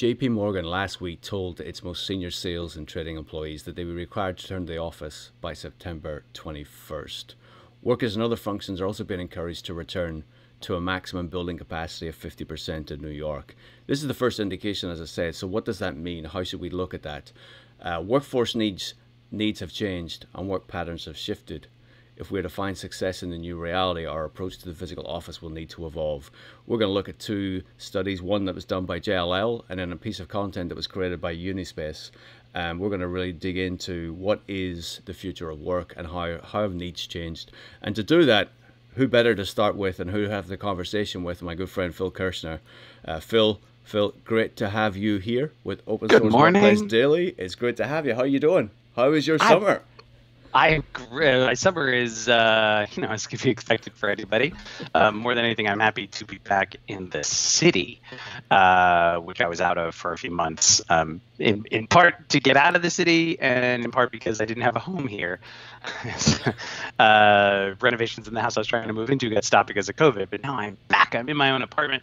JP Morgan last week told its most senior sales and trading employees that they were required to return to the office by September 21st. Workers and other functions are also being encouraged to return to a maximum building capacity of 50% in New York. This is the first indication, as I said. So, what does that mean? How should we look at that? Uh, workforce needs needs have changed and work patterns have shifted. If we're to find success in the new reality, our approach to the physical office will need to evolve. We're going to look at two studies one that was done by JLL and then a piece of content that was created by Unispace. Um, we're going to really dig into what is the future of work and how, how have needs changed. And to do that, who better to start with and who to have the conversation with? My good friend Phil Kirschner. Uh, Phil, Phil, great to have you here with Open good Source morning. Workplace Daily. It's great to have you. How are you doing? How was your I, summer? I my summer is uh, you know as can be expected for anybody. Um, more than anything, I'm happy to be back in the city, uh, which I was out of for a few months. Um, in in part to get out of the city, and in part because I didn't have a home here. uh, renovations in the house I was trying to move into got stopped because of COVID, but now I'm back. I'm in my own apartment,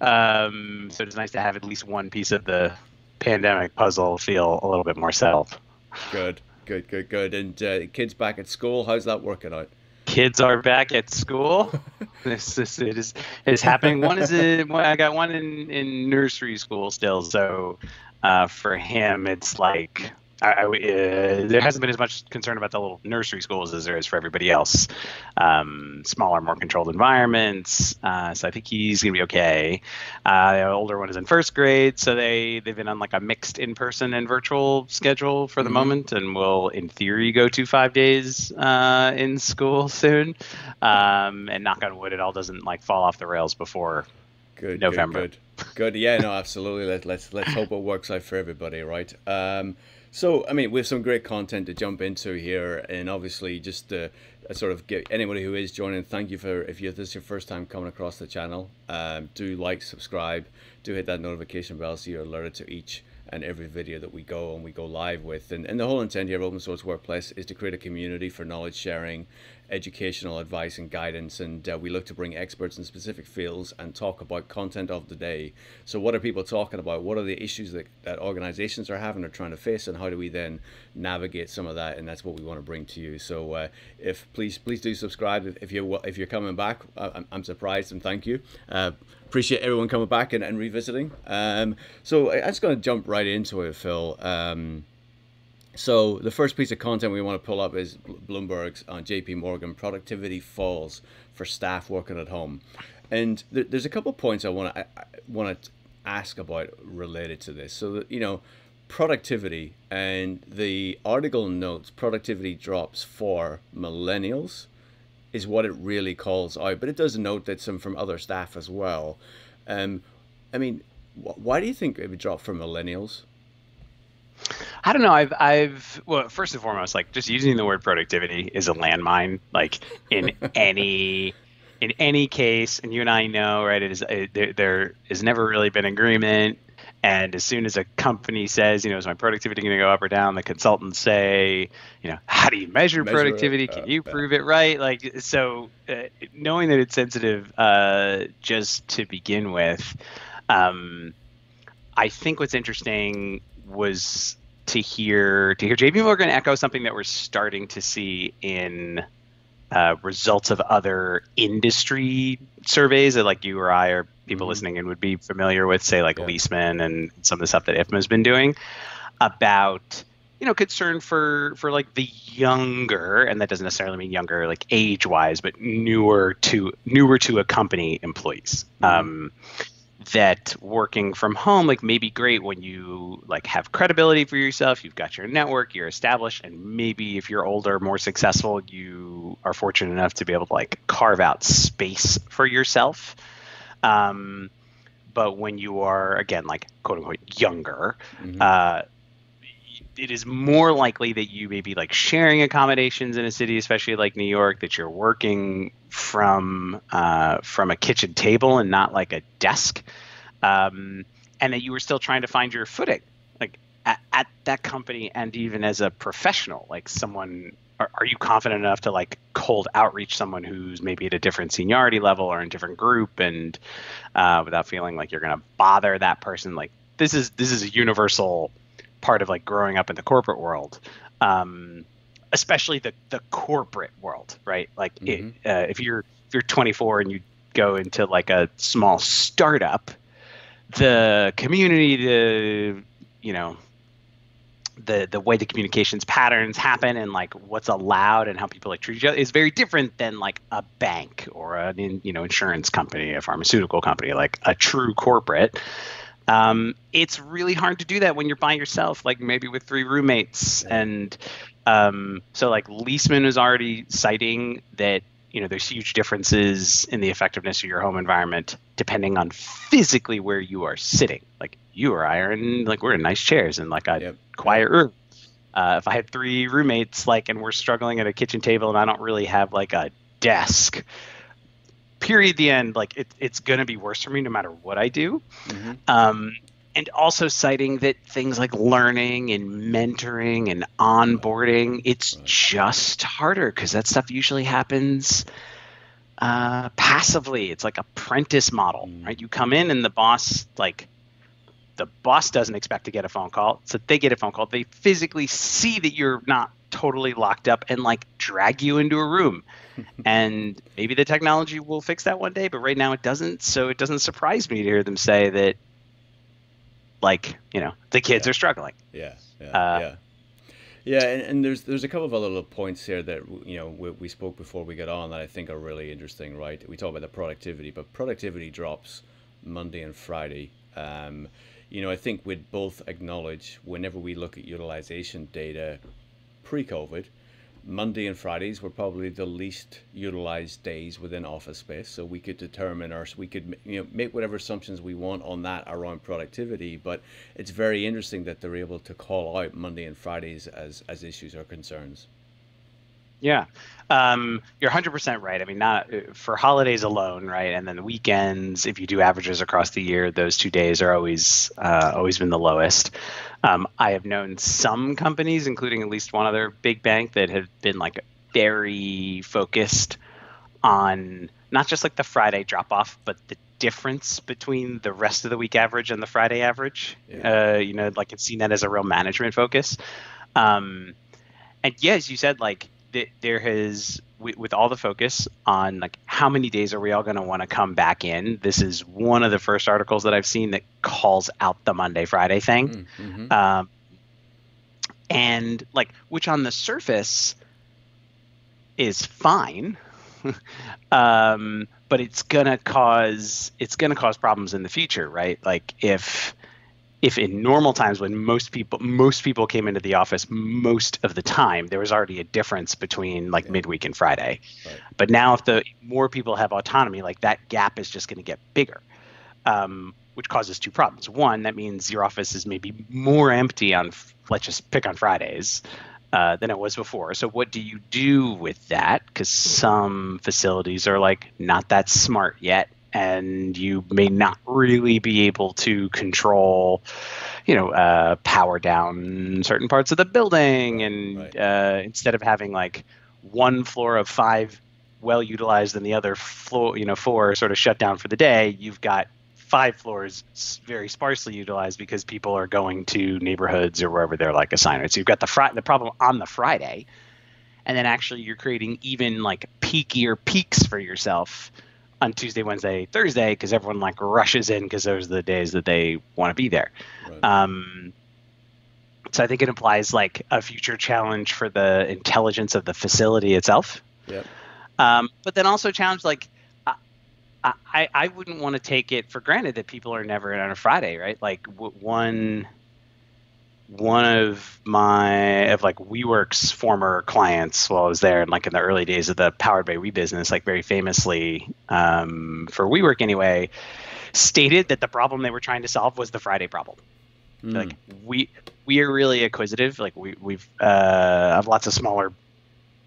um, so it's nice to have at least one piece of the pandemic puzzle feel a little bit more settled. Good. Good, good, good. And uh, kids back at school, how's that working out? Kids are back at school. this, this it is it is happening. One is in, I got one in in nursery school still. So uh, for him, it's like I, I, uh, there hasn't been as much concern about the little nursery schools as there is for everybody else. Um, smaller, more controlled environments. Uh, so I think he's gonna be okay. Uh, the older one is in first grade, so they they've been on like a mixed in-person and virtual schedule for the mm-hmm. moment, and will in theory go to five days uh, in school soon. Um, and knock on wood, it all doesn't like fall off the rails before good, November. Good, good, good. Yeah, no, absolutely. Let, let's let's hope it works out for everybody, right? Um, so, I mean, we have some great content to jump into here, and obviously, just to uh, sort of get anybody who is joining, thank you for if you this is your first time coming across the channel. Um, do like, subscribe, do hit that notification bell so you're alerted to each and every video that we go and we go live with. And, and the whole intent here of Open Source Workplace is to create a community for knowledge sharing educational advice and guidance and uh, we look to bring experts in specific fields and talk about content of the day. So what are people talking about? What are the issues that, that organizations are having or trying to face and how do we then navigate some of that? And that's what we want to bring to you. So uh, if please please do subscribe if if you if you're coming back. I'm, I'm surprised and thank you. Uh, appreciate everyone coming back and, and revisiting. Um, so I'm just going to jump right into it Phil. Um, so the first piece of content we want to pull up is Bloomberg's on uh, JP Morgan productivity falls for staff working at home. And th- there's a couple of points I want to I, I want to ask about related to this. So that, you know, productivity and the article notes productivity drops for millennials is what it really calls out, but it does note that some from other staff as well. Um, I mean, wh- why do you think it would drop for millennials? I don't know. I've, I've, well, first and foremost, like just using the word productivity is a landmine. Like in any, in any case, and you and I know, right? It is it, there, there has never really been agreement. And as soon as a company says, you know, is my productivity going to go up or down? The consultants say, you know, how do you measure, measure productivity? It, uh, Can you prove it right? Like, so uh, knowing that it's sensitive, uh, just to begin with, um, I think what's interesting was to hear to hear JP Morgan echo something that we're starting to see in uh, results of other industry surveys that like you or I or people mm-hmm. listening in would be familiar with, say like yeah. Leesman and some of the stuff that IFMA has been doing about you know concern for for like the younger and that doesn't necessarily mean younger like age wise but newer to newer to a company employees mm-hmm. um, that working from home like may be great when you like have credibility for yourself you've got your network you're established and maybe if you're older more successful you are fortunate enough to be able to like carve out space for yourself um, but when you are again like quote unquote younger mm-hmm. uh, it is more likely that you may be like sharing accommodations in a city, especially like New York, that you're working from uh, from a kitchen table and not like a desk, um, and that you were still trying to find your footing, like at, at that company, and even as a professional, like someone. Are, are you confident enough to like cold outreach someone who's maybe at a different seniority level or in a different group, and uh, without feeling like you're going to bother that person, like this is this is a universal part of like growing up in the corporate world. Um, especially the the corporate world, right? Like mm-hmm. it, uh, if you're if you're 24 and you go into like a small startup, the community, the you know, the the way the communications patterns happen and like what's allowed and how people like treat each other is very different than like a bank or an you know insurance company, a pharmaceutical company, like a true corporate. Um, it's really hard to do that when you're by yourself, like maybe with three roommates. And um, so, like Leesman is already citing that you know there's huge differences in the effectiveness of your home environment depending on physically where you are sitting. Like you or I are in like we're in nice chairs and like a yep. quiet room. Uh, if I had three roommates, like, and we're struggling at a kitchen table, and I don't really have like a desk, period. The end. Like, it, it's gonna be worse for me no matter what I do. Mm-hmm. Um, and also citing that things like learning and mentoring and onboarding, it's just harder because that stuff usually happens uh, passively. It's like apprentice model, mm. right? You come in and the boss like the boss doesn't expect to get a phone call, so they get a phone call. They physically see that you're not totally locked up and like drag you into a room. and maybe the technology will fix that one day, but right now it doesn't. So it doesn't surprise me to hear them say that like you know the kids yeah. are struggling. Yeah, yeah, uh, yeah. Yeah, and, and, there's there's a couple of other little points here that you know we, we, spoke before we got on that I think are really interesting. Right, we talk about the productivity, but productivity drops Monday and Friday. Um, you know, I think we'd both acknowledge whenever we look at utilization data pre-COVID, Monday and Fridays were probably the least utilized days within office space. So we could determine or we could you know make whatever assumptions we want on that around productivity. But it's very interesting that they're able to call out Monday and Fridays as as issues or concerns. Yeah, um, you're 100% right. I mean, not uh, for holidays alone, right? And then the weekends, if you do averages across the year, those two days are always uh, always been the lowest. Um, I have known some companies, including at least one other big bank, that have been like very focused on not just like the Friday drop off, but the difference between the rest of the week average and the Friday average. Yeah. Uh, you know, like it's seen that as a real management focus. Um, and yeah, as you said, like th- there has with all the focus on like how many days are we all going to want to come back in this is one of the first articles that i've seen that calls out the monday friday thing mm, mm-hmm. um, and like which on the surface is fine um, but it's gonna cause it's gonna cause problems in the future right like if if in normal times when most people most people came into the office most of the time there was already a difference between like yeah. midweek and friday. Right. but now if the more people have autonomy like that gap is just going to get bigger um, which causes two problems. One that means your office is maybe more empty on let's just pick on fridays uh, than it was before. So what do you do with that? Because some facilities are like not that smart yet and you may not really be able to control you know uh, power down certain parts of the building and right. uh, instead of having like one floor of five well utilized and the other floor you know four sort of shut down for the day you've got five floors very sparsely utilized because people are going to neighborhoods or wherever they're like assigned so you've got the fr- the problem on the friday and then actually you're creating even like peakier peaks for yourself on Tuesday, Wednesday, Thursday because everyone like rushes in because those are the days that they want to be there. Right. Um, so I think it implies like a future challenge for the intelligence of the facility itself. Yep. Um, but then also challenge like I, I, I wouldn't want to take it for granted that people are never in on a Friday, right? Like w- one one of my of like WeWork's former clients while I was there and like in the early days of the powered by We business, like very famously um, for WeWork anyway, stated that the problem they were trying to solve was the Friday problem. Mm. Like we we are really acquisitive. Like we we've uh, have lots of smaller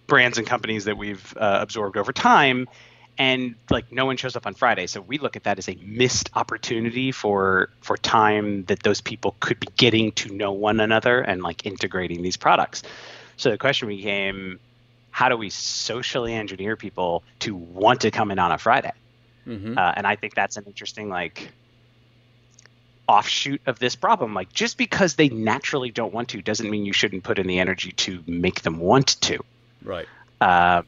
brands and companies that we've uh, absorbed over time, and like no one shows up on Friday. So we look at that as a missed opportunity for for time that those people could be getting to know one another and like integrating these products. So the question became, how do we socially engineer people to want to come in on a Friday? Mm-hmm. Uh, and I think that's an interesting like offshoot of this problem. Like just because they naturally don't want to doesn't mean you shouldn't put in the energy to make them want to. Right. Uh,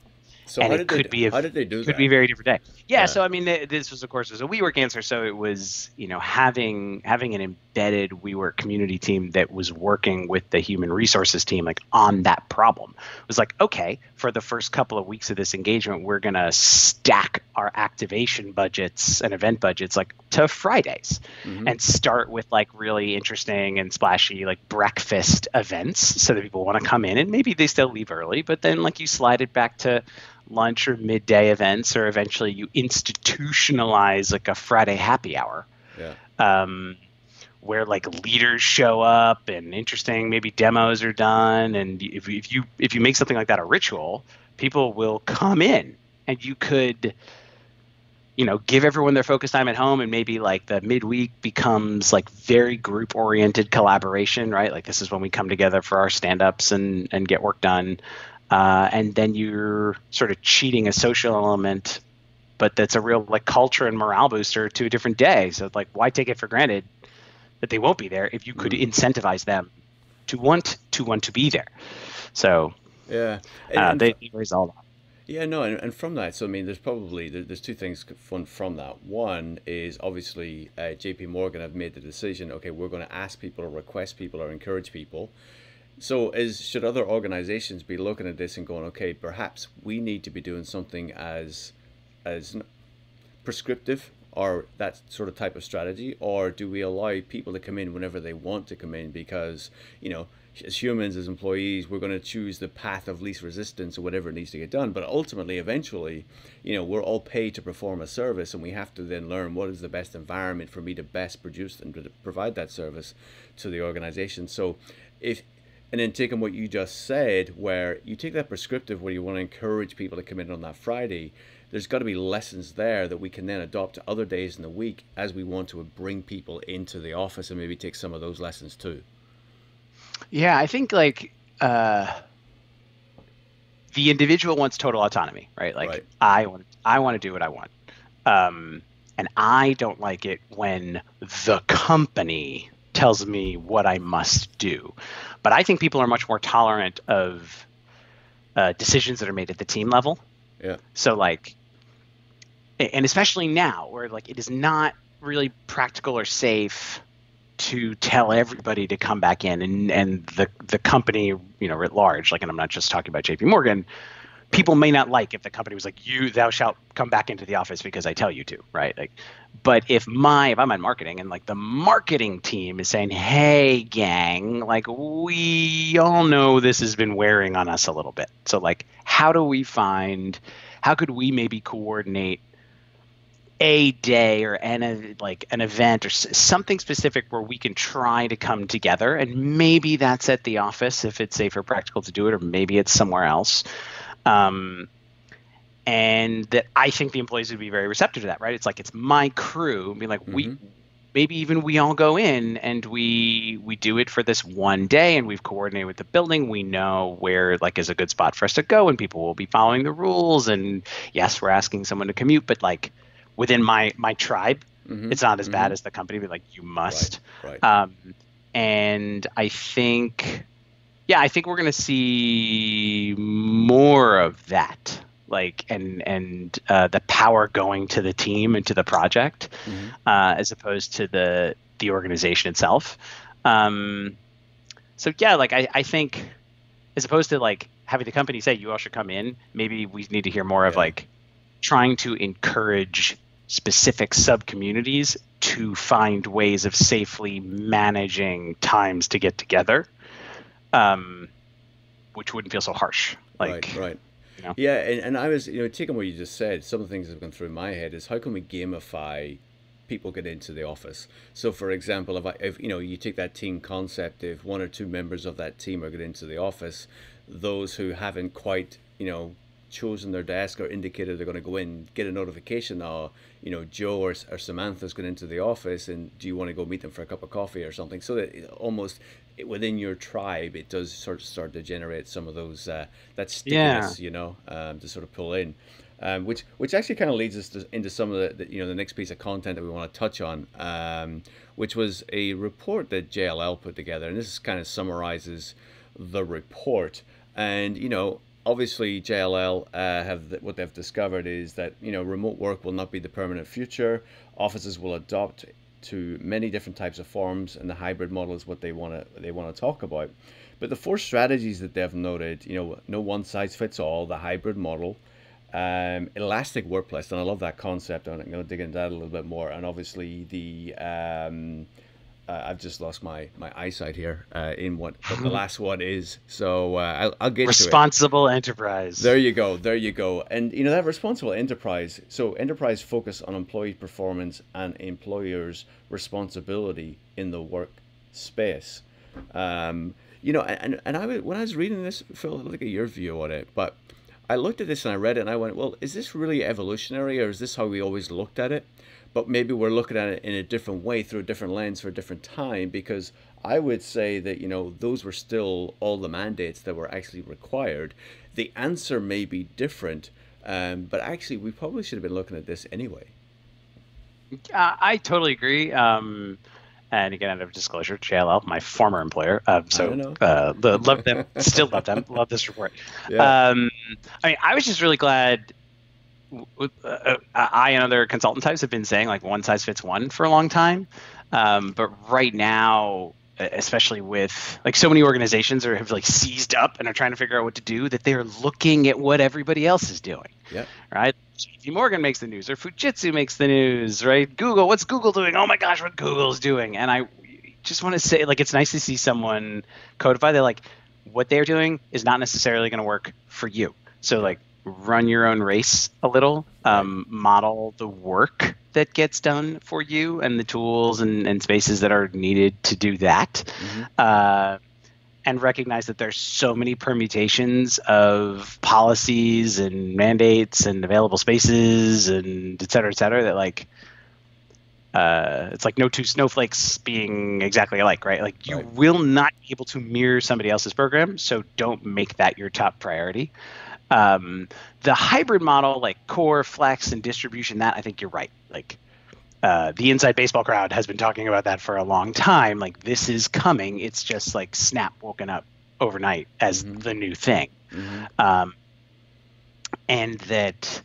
So and how it could they, be a- how did they do could that? be a very different day. Yeah, Yeah. So I mean, th- this was of course was a WeWork answer. So it was you know having having an embedded WeWork community team that was working with the human resources team like on that problem. It was like okay, for the first couple of weeks of this engagement, we're gonna stack our activation budgets and event budgets like to Fridays Mhm. and start with like really interesting and splashy like breakfast events so that people want to come in and maybe they still leave early but then like you slide it back to lunch or midday events or eventually you institutionalize like a friday happy hour. Yeah. um, where like leaders show up and interesting maybe demos are done and if, if you if you make something like that a ritual people will come in and you could you know give everyone their focus time at home and maybe like the midweek becomes like very group oriented collaboration right? Like this is when we come together for our stand-ups and and get work done uh, and then you're sort of cheating a social element but that's a real like culture and morale booster to a different day so like why take it for granted that they won't be there if you could Mm. incentivize them to want to want to be there so Yeah. And- uh, they, they resolve that. Yeah, no, and, and from that, so I mean, there's probably there's two things fun from that. One is obviously uh, J.P. Morgan have made the decision. Okay, we're going to ask people or request people or encourage people. So, is should other organizations be looking at this and going, okay, perhaps we need to be doing something as as prescriptive or that sort of type of strategy, or do we allow people to come in whenever they want to come in because you know as humans, as employees, we're going to choose the path of least resistance or whatever needs to get done. But ultimately, eventually, you know, we're all paid to perform a service, and we have to then learn what is the best environment for me to best produce and provide that service to the organization. So, if and then taking what you just said, where you take that prescriptive, where you want to encourage people to come in on that Friday, there's got to be lessons there that we can then adopt to other days in the week as we want to bring people into the office and maybe take some of those lessons too. Yeah, I think like uh, the individual wants total autonomy, right? Like Right. I want I want to do what I want. Um, and I don't like it when the company tells me what I must do. But I think people are much more tolerant of uh, decisions that are made at the team level. Yeah. So like, and especially now where like it is not really practical or safe to tell everybody to come back in and and the the company you know writ large like and I'm not just talking about JP Morgan people may not like if the company was like you thou shalt come back into the office because I tell you to right? Like but if my if I'm in marketing and like the marketing team is saying hey gang like we all know this has been wearing on us a little bit. So like how do we find how could we maybe coordinate a day or an like an event or something specific where we can try to come together? And maybe that's at the office if it's safe or practical to do it or maybe it's somewhere else um, and that i think the employees would be very receptive to that right it's like it's my crew and be like we Mhm. maybe even we all go in and we we do it for this one day and we've coordinated with the building we know where like is a good spot for us to go and people will be following the rules and yes we're asking someone to commute but like within my my tribe Mhm, it's not as bad mhm. as the company be like you must Right. um, and i think yeah i think we're going to see more of that like and and uh, the power going to the team and to the project Mhm. uh, as opposed to the the organization itself. Um, so yeah like I, I think as opposed to like having the company say you all should come in maybe we need to hear more of like trying to encourage specific sub communities to find ways of safely managing times to get together um, which wouldn't feel so harsh like right, right. you know? Yeah, and, and I was, you know, taking what you just said, some of the things that have gone through my head is how can we gamify people get into the office? So, for example, if I, if you know, you take that team concept, if one or two members of that team are getting into the office, those who haven't quite, you know, chosen their desk or indicated they're going to go in, get a notification, or you know, Joe or, or Samantha's going into the office, and do you want to go meet them for a cup of coffee or something? So that it almost within your tribe, it does sort of start to generate some of those uh, that stickiness, you know, um, to sort of pull in. um, which which actually kind of leads us to, into some of the, the, you know the next piece of content that we want to touch on, um, which was a report that JLL put together, and this kind of summarizes the report. And you know, obviously JLL uh, have the, what they've discovered is that you know remote work will not be the permanent future. Offices will adopt to many different types of forms, and the hybrid model is what they want to they want to talk about. But the four strategies that they've noted, you know, no one size fits all, the hybrid model, um, elastic workplace, and I love that concept. And I'm going to dig into that a little bit more, and obviously the um, uh, I've just lost my my eyesight here uh, in what, what the last one is. So uh, I'll, I'll get responsible enterprise. There you go. There you go. And you know that responsible enterprise. So enterprise focus on employee performance and employers' responsibility in the work space. Um, you know, and and I when I was reading this, Phil, look at your view on it, but I looked at this and I read it and I went, well, is this really evolutionary or is this how we always looked at it? But maybe we're looking at it in a different way through a different lens for a different time because I would say that you know those were still all the mandates that were actually required. The answer may be different, um, but actually we probably should have been looking at this anyway. Uh, I totally agree. Um, and again, out of disclosure, JLL, my former employer, uh, so uh, love them, still love them, love this report. Yeah. Um, I mean, I was just really glad uh, I and other consultant types have been saying like one size fits one for a long time, um, but right now, especially with like so many organizations are have like seized up and are trying to figure out what to do, that they're looking at what everybody else is doing. Yeah. Right. JP Morgan makes the news, or Fujitsu makes the news, right? Google, what's Google doing? Oh my gosh, what Google's doing? And I just want to say, like, it's nice to see someone codify that, like, what they're doing is not necessarily going to work for you. So, like, run your own race a little, um, model the work that gets done for you and the tools and, and spaces that are needed to do that. Mm-hmm. Uh, and recognize that there's so many permutations of policies and mandates and available spaces and et cetera, et cetera, that like uh, it's like no two snowflakes being exactly alike, right? Like you right. will not be able to mirror somebody else's program, so don't make that your top priority. Um, the hybrid model, like core, flex, and distribution, that I think you're right. Like uh, the inside baseball crowd has been talking about that for a long time. Like this is coming. It's just like snap woken up overnight as mm-hmm. the new thing. Mm-hmm. Um, and that,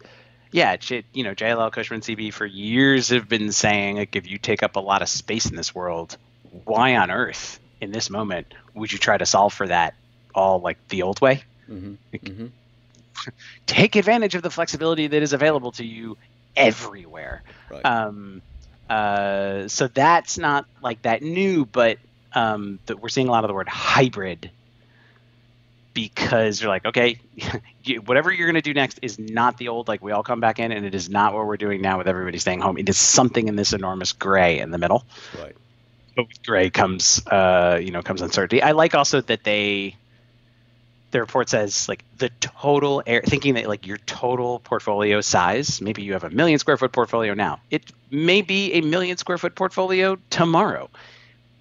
yeah, you know, JLL, Cushman, CB for years have been saying like if you take up a lot of space in this world, why on earth in this moment would you try to solve for that all like the old way? Mm-hmm. mm-hmm take advantage of the flexibility that is available to you everywhere. Right. Um, uh, so that's not like that new, but um, that we're seeing a lot of the word hybrid because you're like, okay, whatever you're going to do next is not the old, like we all come back in, and it is not what we're doing now with everybody staying home. It is something in this enormous gray in the middle. Right. But with gray comes, uh, you know, comes uncertainty. I like also that they the report says like the total air thinking that like your total portfolio size maybe you have a million square foot portfolio now. It may be a million square foot portfolio tomorrow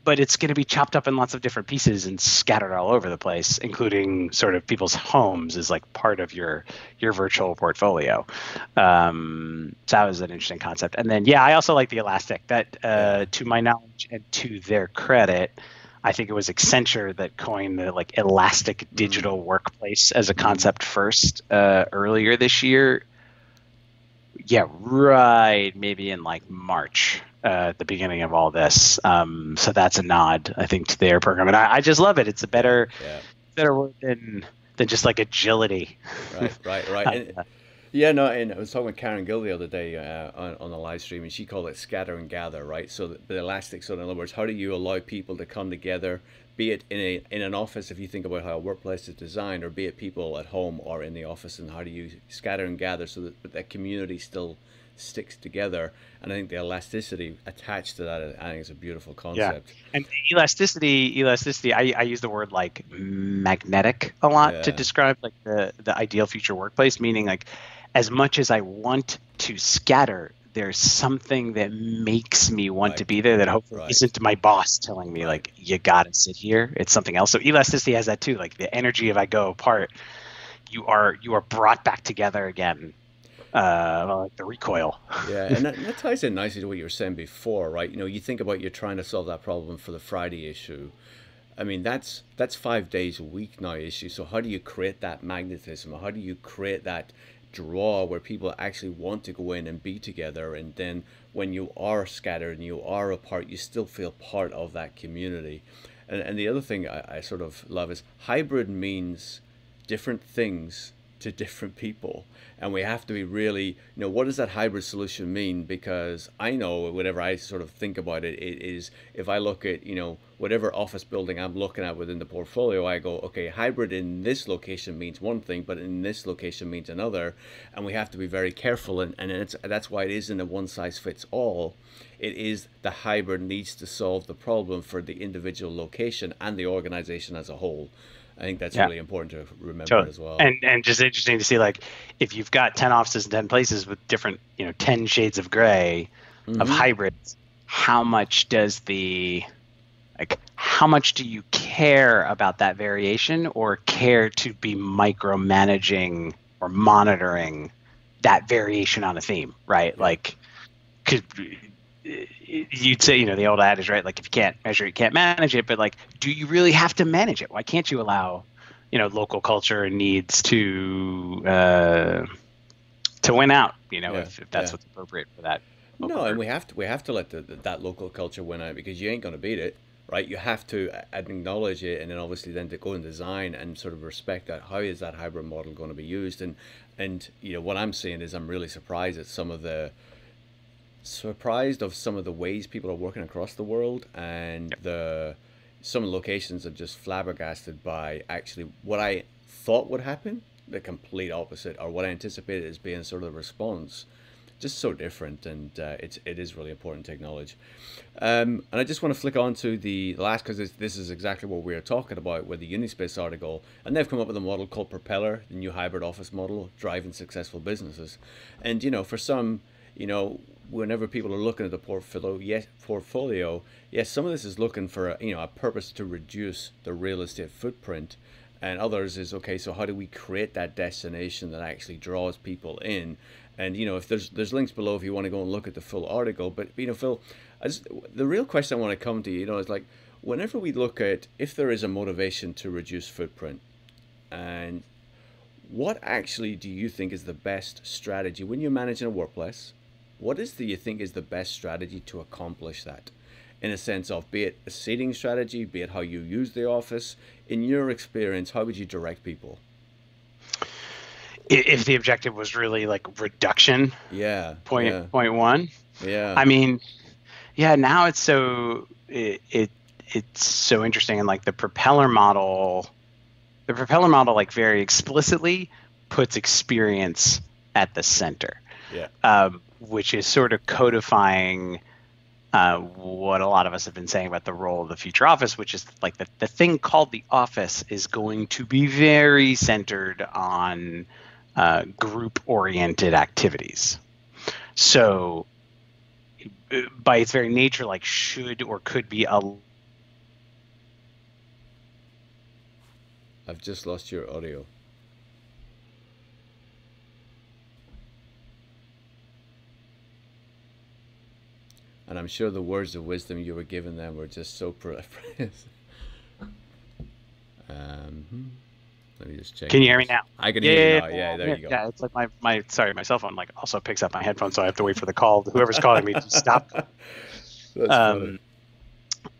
but it's going to be chopped up in lots of different pieces and scattered all over the place including sort of people's homes is like part of your your virtual portfolio. Um, so that was an interesting concept. And then yeah i also like the elastic. That uh, to my knowledge and to their credit I think it was Accenture that coined the like elastic mm. digital workplace as a mm. concept first uh, earlier this year. Yeah, right. Maybe in like March, uh, the beginning of all this. Um, so that's a nod, I think, to their program, and I, I just love it. It's a better, yeah. better word than than just like agility. Right, right, right. uh, yeah, no, and I was talking with Karen Gill the other day uh, on, on the live stream, and she called it scatter and gather, right? So the, the elastic, so in other words, how do you allow people to come together, be it in a in an office, if you think about how a workplace is designed, or be it people at home or in the office, and how do you scatter and gather so that that community still sticks together? And I think the elasticity attached to that, I think, is a beautiful concept. Yeah. And elasticity, elasticity, I, I use the word like magnetic a lot yeah. to describe like the the ideal future workplace, meaning like as much as I want to scatter, there's something that makes me want right. to be there that hopefully right. isn't my boss telling me right. like you gotta sit here. It's something else. So elasticity has that too. Like the energy if I go apart, you are you are brought back together again. uh, like the recoil. yeah, and that, that, ties in nicely to what you were saying before, right? You know, you think about you're trying to solve that problem for the Friday issue. I mean, that's that's five days a week now issue. So how do you create that magnetism? How do you create that draw where people actually want to go in and be together? And then when you are scattered and you are apart, you still feel part of that community. And, and the other thing I, I sort of love is hybrid means different things to different people. And we have to be really you know what does that hybrid solution mean? Because i know whenever i sort of think about it it is if i look at you know whatever office building i'm looking at within the portfolio i go okay hybrid in this location means one thing but in this location means another. And we have to be very careful. And, and it's, that's why it isn't a one size fits all. It is the hybrid needs to solve the problem for the individual location and the organization as a whole I think that's yeah. really important to remember totally. as well. And and just interesting to see like if you've got ten offices in ten places with different you know ten shades of gray mm-hmm. of hybrids, how much does the like how much do you care about that variation or care to be micromanaging or monitoring that variation on a theme, right? Like could you'd say, you know, the old adage, right? Like if you can't measure, it, you can't manage it. But like, do you really have to manage it? Why can't you allow, you know, local culture and needs to uh, to win out? You know, yeah, if, if that's yeah. what's appropriate for that. No, and we have to we have to let the, that local culture win out because you ain't going to beat it, right? You have to acknowledge it, and then obviously then to go and design and sort of respect that. How is that hybrid model going to be used? And and you know what I'm saying is I'm really surprised at some of the surprised of some of the ways people are working across the world and yep. the some locations are just flabbergasted by actually what I thought would happen, the complete opposite, or what I anticipated as being sort of the response. Just so different, and uh, it's it is really important to acknowledge. Um, and I just want to flick on to the last because this, this is exactly what we are talking about with the Unispace article, and they've come up with a model called Propeller, the new hybrid office model, driving successful businesses. And you know, for some, you know, whenever people are looking at the portfolio, yes, portfolio, yes, some of this is looking for a, you know a purpose to reduce the real estate footprint, and others is okay. So how do we create that destination that actually draws people in? And you know, if there's there's links below if you want to go and look at the full article. But you know, Phil, just, the real question I want to come to you know is like whenever we look at if there is a motivation to reduce footprint, and what actually do you think is the best strategy when you're managing a workplace? What is do you think is the best strategy to accomplish that? In a sense of be it a seating strategy, be it how you use the office. In your experience, how would you direct people? If the objective was really like reduction, yeah, point, yeah. point one, yeah. I mean, yeah. Now it's so it, it it's so interesting, and like the propeller model, the propeller model like very explicitly puts experience at the center. Yeah. Um, which is sort of codifying uh, what a lot of us have been saying about the role of the future office, which is like the, the thing called the office is going to be very centered on uh, group oriented activities. So, by its very nature, like should or could be a. I've just lost your audio. And I'm sure the words of wisdom you were giving them were just so prolific. um, hmm. let me just check. Can you hear me now? I can yeah, hear you now. Yeah, there yeah, you go. Yeah, it's like my, my sorry, my cell phone like also picks up my headphones, so I have to wait for the call. Whoever's calling me to stop. That's um,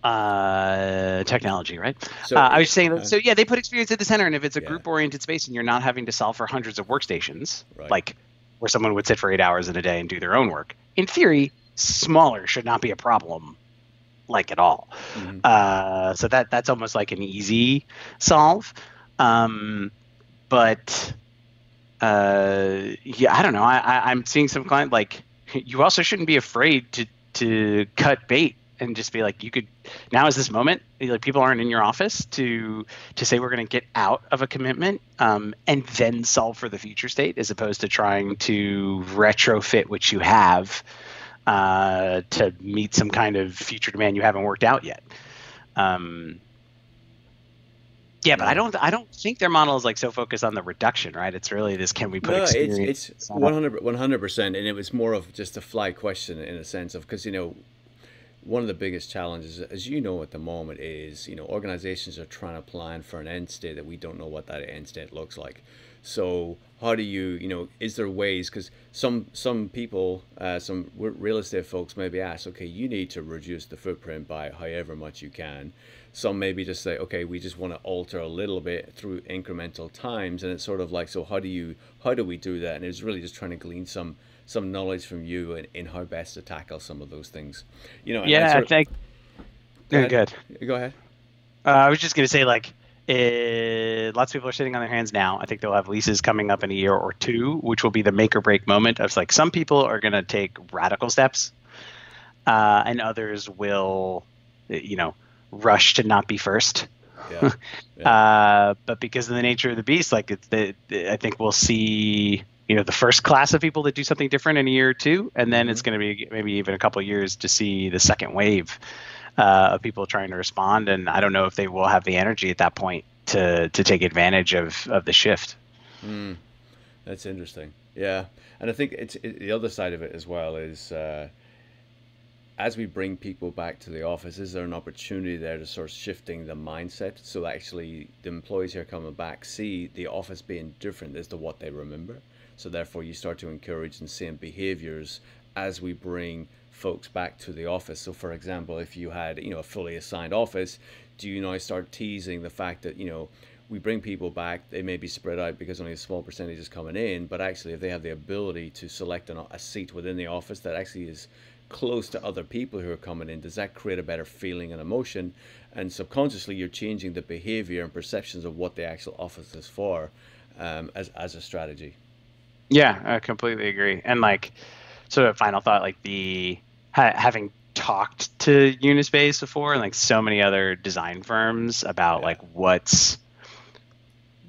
uh, technology, right? So, uh, I was saying, uh, so yeah, they put experience at the center, and if it's a yeah. group-oriented space and you're not having to solve for hundreds of workstations, right. like where someone would sit for eight hours in a day and do their own work, in theory, smaller should not be a problem like at all. Mm-hmm. Uh, so that that's almost like an easy solve. Um, but uh, yeah, I don't know. I, I I'm seeing some client like you also shouldn't be afraid to to cut bait and just be like you could now is this moment like people aren't in your office to to say we're going to get out of a commitment um, and then solve for the future state as opposed to trying to retrofit what you have uh, to meet some kind of future demand you haven't worked out yet. Um, Yeah, but I don't. I don't think their model is like so focused on the reduction, right? It's really this: can we put no, experience? it's it's 100 percent, and it was more of just a fly question in a sense of because you know one of the biggest challenges, as you know, at the moment is you know organizations are trying to plan for an end state that we don't know what that end state looks like. So how do you you know is there ways because some some people uh, some real estate folks maybe ask okay you need to reduce the footprint by however much you can. Some maybe just say okay we just want to alter a little bit through incremental times and it's sort of like so how do you how do we do that? And it's really just trying to glean some some knowledge from you in, in how best to tackle some of those things. You know yeah i, I think go ahead. good. Go ahead. Uh, i was just going to say like it, lots of people are sitting on their hands now. I think they'll have leases coming up in a year or two, which will be the make or break moment of like some people are going to take radical steps, uh, and others will, you know, rush to not be first. Yeah. yeah. uh, but because of the nature of the beast, like it's the, I think we'll see, you know, the first class of people that do something different in a year or two, and then mm-hmm. it's going to be maybe even a couple years to see the second wave uh, of people trying to respond, and I don't know if they will have the energy at that point to to take advantage of of the shift. Mm, that's interesting. Yeah, and I think it's it, the other side of it as well is. Uh, as we bring people back to the office, is there an opportunity there to sort of shifting the mindset so actually the employees here coming back see the office being different as to what they remember? So therefore, you start to encourage and same behaviors as we bring folks back to the office. So, for example, if you had you know a fully assigned office, do you now start teasing the fact that you know we bring people back, they may be spread out because only a small percentage is coming in, but actually if they have the ability to select an, a seat within the office that actually is close to other people who are coming in, does that create a better feeling and emotion? And subconsciously, you're changing the behavior and perceptions of what the actual office is for um, as, as a strategy. Yeah, I completely agree. And like, sort of final thought, like the ha- having talked to Unispace before and like so many other design firms about like what's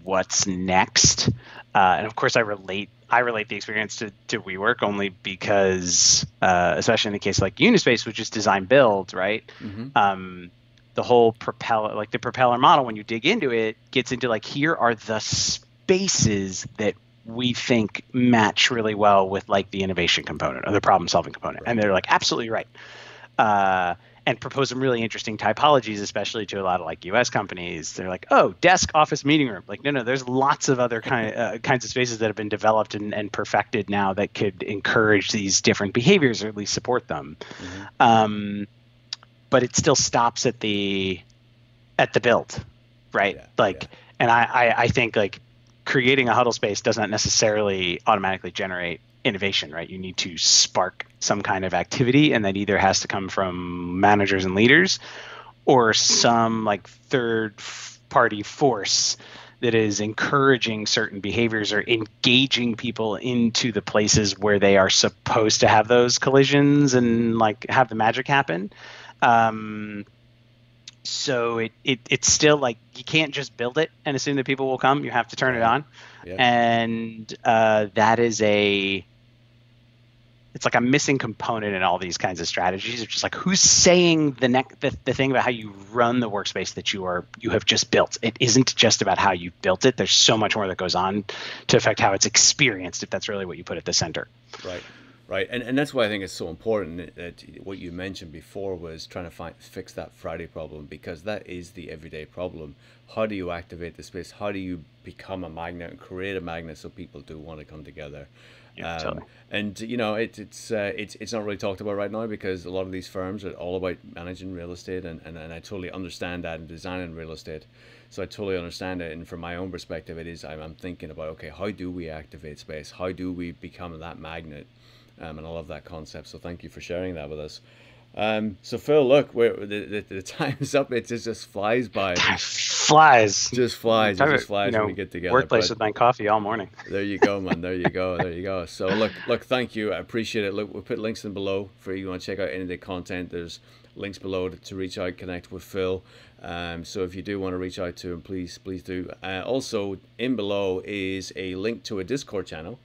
what's next. Uh, and of course, I relate I relate the experience to, to WeWork only because, uh, especially in the case like Unispace, which is design build, right? Mm-hmm. Um, the whole propeller, like the propeller model, when you dig into it, gets into like here are the spaces that we think match really well with like the innovation component or the problem solving component. Right. And they're like, absolutely right. Uh, and propose some really interesting typologies, especially to a lot of like U.S. companies. They're like, oh, desk, office, meeting room. Like, no, no, there's lots of other kind uh, kinds of spaces that have been developed and, and, perfected now that could encourage these different behaviors or at least support them. Mm-hmm. Um, but it still stops at the at the build, right? Yeah, like, yeah. and I, I I think like creating a huddle space doesn't necessarily automatically generate innovation, right? You need to spark some kind of activity, and that either has to come from managers and leaders or some like third party force that is encouraging certain behaviors or engaging people into the places where they are supposed to have those collisions and like have the magic happen. Um, so it, it it's still like you can't just build it and assume that people will come. You have to turn it on. Yeah. and uh, that is a it's like a missing component in all these kinds of strategies. It's just like who's saying the next the, the thing about how you run the workspace that you are you have just built? It isn't just about how you built it. There's so much more that goes on to affect how it's experienced if that's really what you put at the center. Right Right, and, and that's why I think it's so important that what you mentioned before was trying to find fix that Friday problem because that is the everyday problem. How do you activate the space? How do you become a magnet and create a magnet so people do want to come together? Yeah, um, totally. And you know, it, it's uh, it's it's not really talked about right now because a lot of these firms are all about managing real estate, and, and, and I totally understand that and designing real estate. So I totally understand it, and from my own perspective, it is I'm, I'm thinking about okay, how do we activate space? How do we become that magnet? Um, and I love that concept. So thank you for sharing that with us. Um, so Phil, look, we're, the, the, the time's up. It just, just flies by. flies. Just flies. It just flies you know, when we get together. Workplace with my coffee all morning. There you go, man. There you go. There you go. So look, look, thank you. I appreciate it. Look, we'll put links in below for you want to check out any of the content. There's links below to, to reach out, connect with Phil. Um, so if you do want to reach out to him, please, please do. Uh, also, in below is a link to a Discord channel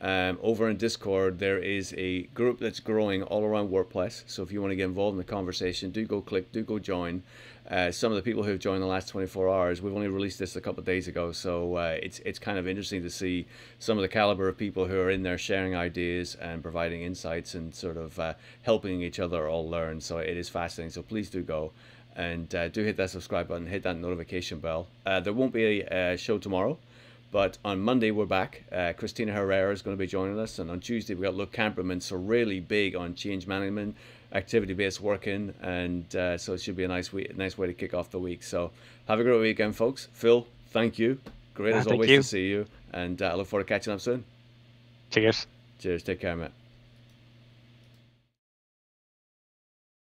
Um, over in Discord, there is a group that's growing all around WordPress. So if you want to get involved in the conversation, do go click, do go join. Uh, some of the people who have joined the last 24 hours, we've only released this a couple of days ago, so uh, it's it's kind of interesting to see some of the caliber of people who are in there sharing ideas and providing insights and sort of uh, helping each other all learn. So it is fascinating. So please do go and uh, do hit that subscribe button, hit that notification bell. Uh, there won't be a, a show tomorrow. But on Monday we're back. Uh, Christina Herrera is going to be joining us, and on Tuesday we've got Luke Camperman, so really big on change management, activity-based working, and uh, so it should be a nice way, nice way to kick off the week. So have a great weekend, folks. Phil, thank you. Great as always you. to see you, and uh, I look forward to catching up soon. Cheers. Cheers. Take care, mate.